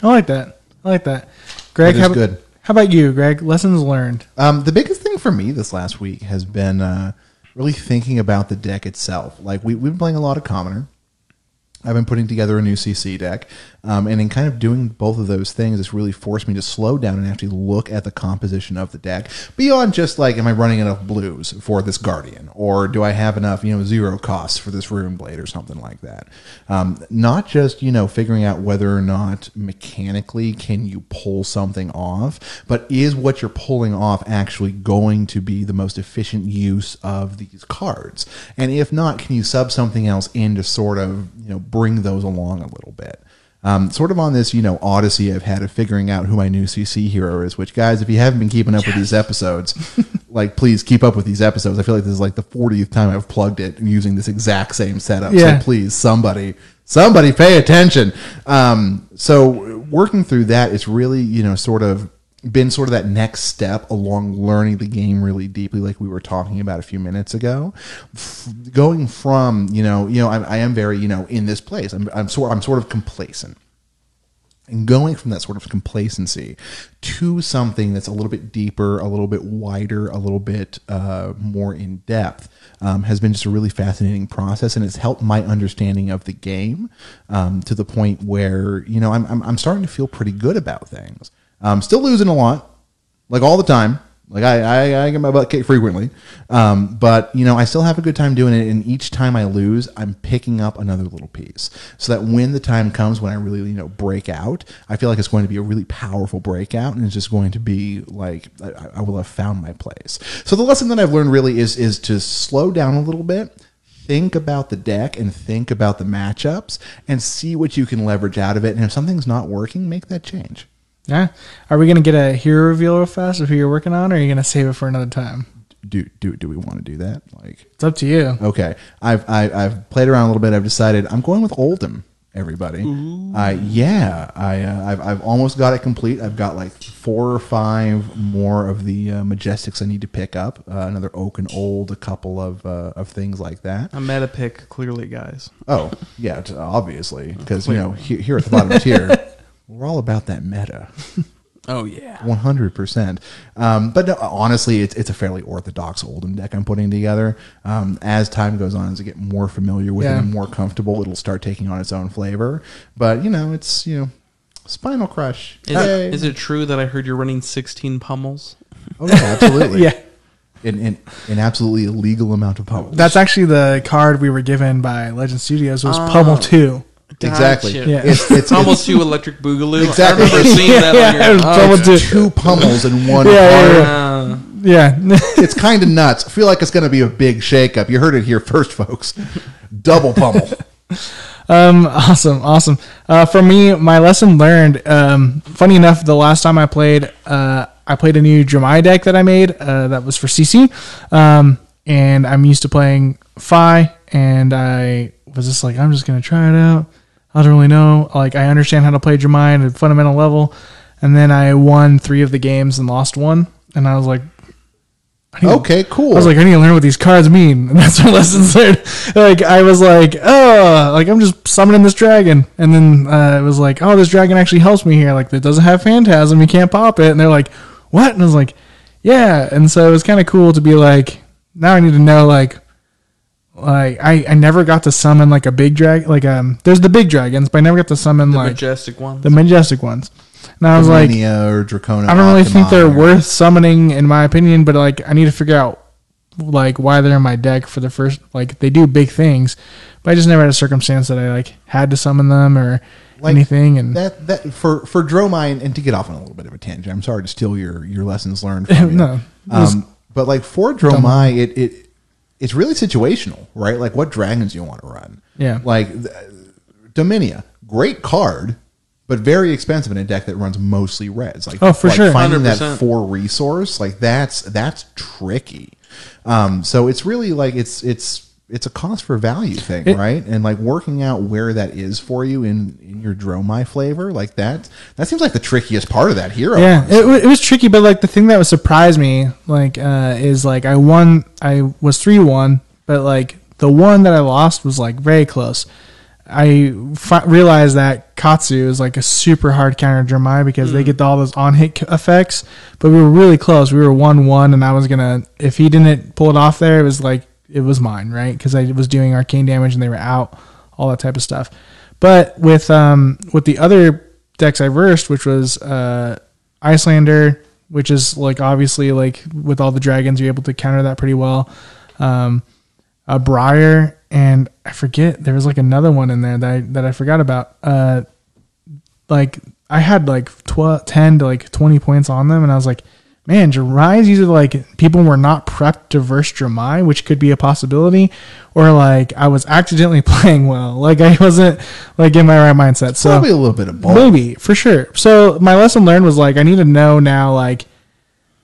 I like that. I like that. Greg, That is how, good. how about you, Greg? Lessons learned. Um, the biggest thing for me this last week has been uh, really thinking about the deck itself. Like we, we've been playing a lot of Commoner. I've been putting together a new CC deck, um, and in kind of doing both of those things, it's really forced me to slow down and actually look at the composition of the deck beyond just like, am I running enough blues for this Guardian, or do I have enough, you know, zero costs for this Rune Blade or something like that? Um, not just you know figuring out whether or not mechanically can you pull something off, but is what you're pulling off actually going to be the most efficient use of these cards? And if not, can you sub something else in to sort of you know bring those along a little bit? Um, sort of on this, you know, odyssey I've had of figuring out who my new CC hero is. Which, guys, if you haven't been keeping up with these episodes, like please keep up with these episodes. I feel like this is like the 40th time I've plugged it using this exact same setup. Yeah. So please, somebody, somebody, pay attention. Um, so working through that, it's really you know sort of been sort of that next step along learning the game really deeply, like we were talking about a few minutes ago. F- going from you know you know I, I am very you know in this place. I'm I'm sort I'm sort of complacent and going from that sort of complacency to something that's a little bit deeper, a little bit wider, a little bit uh, more in depth um, has been just a really fascinating process, and it's helped my understanding of the game um, to the point where you know I'm, I'm I'm starting to feel pretty good about things. I'm still losing a lot, like all the time. Like I, I, I get my butt kicked frequently, um, but you know I still have a good time doing it. And each time I lose, I'm picking up another little piece, so that when the time comes when I really you know break out, I feel like it's going to be a really powerful breakout, and it's just going to be like I, I will have found my place. So the lesson that I've learned really is is to slow down a little bit, think about the deck, and think about the matchups, and see what you can leverage out of it. And if something's not working, make that change. Yeah. Are we gonna get a hero reveal real fast of who you're working on, or are you gonna save it for another time? Do do do we want to do that? Like It's up to you. Okay, I've I, I've played around a little bit. I've decided I'm going with Oldhim. Everybody, uh, yeah, I uh, I've I've almost got it complete. I've got like four or five more of the uh, majestics I need to pick up. Uh, another Oaken Old, a couple of uh, of things like that. A meta pick, clearly, guys. Oh yeah, t- obviously because you know he, here at the bottom tier, we're all about that meta. Oh yeah. One hundred percent. Um, But no, honestly, it's it's a fairly orthodox Oldhim deck I'm putting together. Um, as time goes on, as I get more familiar with it and more comfortable, it'll start taking on its own flavor. But you know, it's you know, Spinal Crush. Is, Yay. is it true that I heard you're running 16 pummels? Oh yeah, absolutely. Yeah. An, an, an absolutely illegal amount of pummels. That's actually the card we were given by Legend Studios was Oh. Pummel Two. Exactly. Gotcha. Yeah. It's it's, Almost two electric boogaloo. Exactly. I remember seeing that Yeah, on your. it oh, Pummel it's Two. two pummels in one Yeah, yeah, card. Yeah. It's kind of nuts. I feel like it's going to be a big shakeup. You heard it here first, folks. Double pummel. Um, awesome, awesome. Uh, for me, my lesson learned. Um, funny enough, the last time I played, uh, I played a new Dromai deck that I made. Uh, that was for CC, um, and I'm used to playing Fai, and I was just like, I'm just gonna try it out. I don't really know. Like I understand how to play Dromai at a fundamental level, and then I won three of the games and lost one, and I was like, need to- Okay, cool. I was like, I need to learn what these cards mean, and that's my lessons learned. Like I was like, oh, like I'm just summoning this dragon, and then uh, it was like, oh, this dragon actually helps me here. Like it doesn't have phantasm, you can't pop it, and they're like, what? And I was like, yeah, and so it was kind of cool to be like, now I need to know like like I, I never got to summon like a big dragon like um there's the big dragons but I never got to summon The like majestic ones the majestic ones and I was like Dominia or Dracona. I don't really think they're or- worth summoning in my opinion but like I need to figure out like why they're in my deck for the first like they do big things but I just never had a circumstance that I like had to summon them or Like, anything and that that for for Dromai and, and to get off on a little bit of a tangent. I'm sorry to steal your your lessons learned. From you. No, it um, but like for Dromai, it it it's really situational, right? Like what dragons you want to run. Yeah. Like th- Dominia, great card, but very expensive in a deck that runs mostly reds. Like Oh, for like sure. finding that 100%. four resource, like that's that's tricky. Um, so it's really like it's it's it's a cost for value thing, It- right? And like working out where that is for you in in your Dromai flavor, like that that seems like the trickiest part of that hero. Yeah, it, it was tricky, but like the thing that would surprise me, like, uh, is like I won, I was three one, but like the one that I lost was like very close. I fi- realized that Katsu is like a super hard counter Dromai because they get all those on hit effects, but we were really close. We were one one, and I was gonna if he didn't pull it off there, it was like it was mine, right? Because I was doing arcane damage and they were out, all that type of stuff. But with um with the other decks I versed, which was uh Iyslander, which is like obviously like with all the dragons, you're able to counter that pretty well. Um, a Briar, and I forget there was like another one in there that I, that I forgot about. Uh, like I had like 12, 10 to like 20 points on them, and I was like, man, Dromai's either like people were not prepped to verse Dramai, which could be a possibility, or like I was accidentally playing well. Like I wasn't like in my right mindset. So probably a little bit of both. Maybe for sure. So my lesson learned was like I need to know now like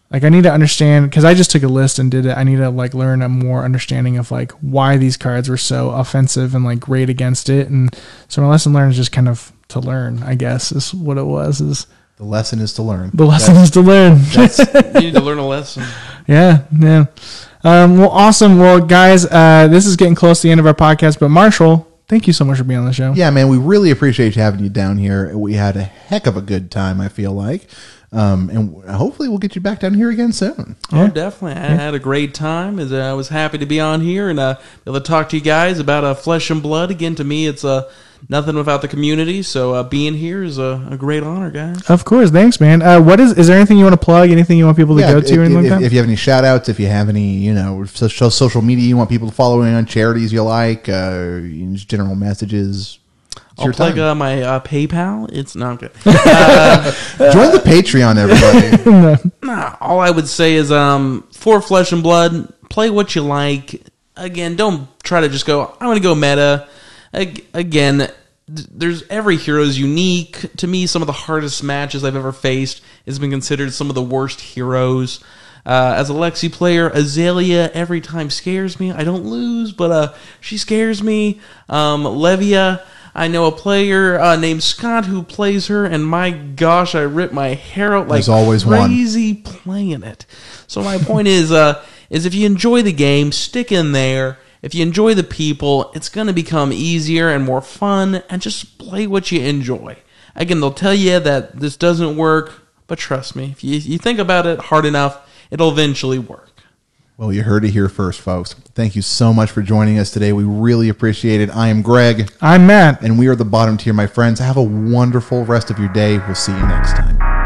like I need to understand because I just took a list and did it. I need to like learn a more understanding of like why these cards were so offensive and like great against it. And so my lesson learned is just kind of to learn. I guess is what it was. Is The lesson is to learn. the lesson is to learn. you need to learn a lesson. Yeah, yeah. Um, well, awesome. Well, guys, uh, this is getting close to the end of our podcast. But Marshall, thank you so much for being on the show. Yeah, man, we really appreciate having you down here. We had a heck of a good time. I feel like, um, and hopefully we'll get you back down here again soon. Oh, definitely. I had a great time. As uh, I was happy to be on here and uh, be able to talk to you guys about uh, flesh and blood. Again, to me, it's uh, nothing without the community. So uh, being here is a, a great honor, guys. Of course, thanks, man. Uh, what is is there anything you want to plug? Anything you want people to Yeah, go if, to or anything if, like that? if you have any shout outs, if you have any, you know, social, social media you want people to follow in on charities you like, uh, you just general messages. It's I'll plug uh, my uh, PayPal. It's not good. Join the Patreon, everybody. Nah, all I would say is um for flesh and blood, play what you like. Again, don't try to just go. I'm going to go meta. Ag- Again, there's every hero is unique. To me, some of the hardest matches I've ever faced has been considered some of the worst heroes. Uh, as a Lexi player, Azalea every time scares me. I don't lose, but uh, she scares me. Um, Levia, I know a player uh, named Scott who plays her, and my gosh, I rip my hair out like There's always one. crazy playing it. So my point is, uh, is if you enjoy the game, stick in there. If you enjoy the people, it's going to become easier and more fun, and just play what you enjoy. Again, they'll tell you that this doesn't work, but trust me, if you, you think about it hard enough, it'll eventually work. well, you heard it here first, folks. Thank you so much for joining us today. We really appreciate it. I am Greg, I'm Matt. and we are the bottom tier, my friends. Have a wonderful rest of your day. We'll see you next time.